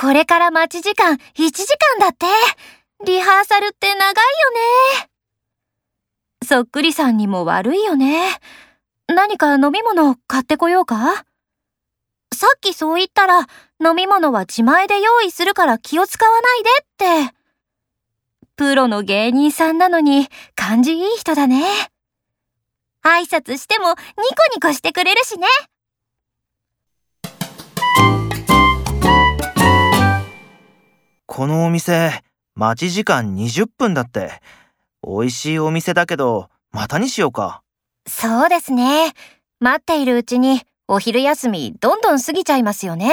これから待ち時間1時間だって。リハーサルって長いよね。そっくりさんにも悪いよね。何か飲み物買ってこようか？さっきそう言ったら、飲み物は自前で用意するから気を使わないでって。プロの芸人さんなのに感じいい人だね。挨拶してもニコニコしてくれるしね。このお店、待ち時間20分だって。美味しいお店だけど、またにしようか。そうですね。待っているうちにお昼休みどんどん過ぎちゃいますよね。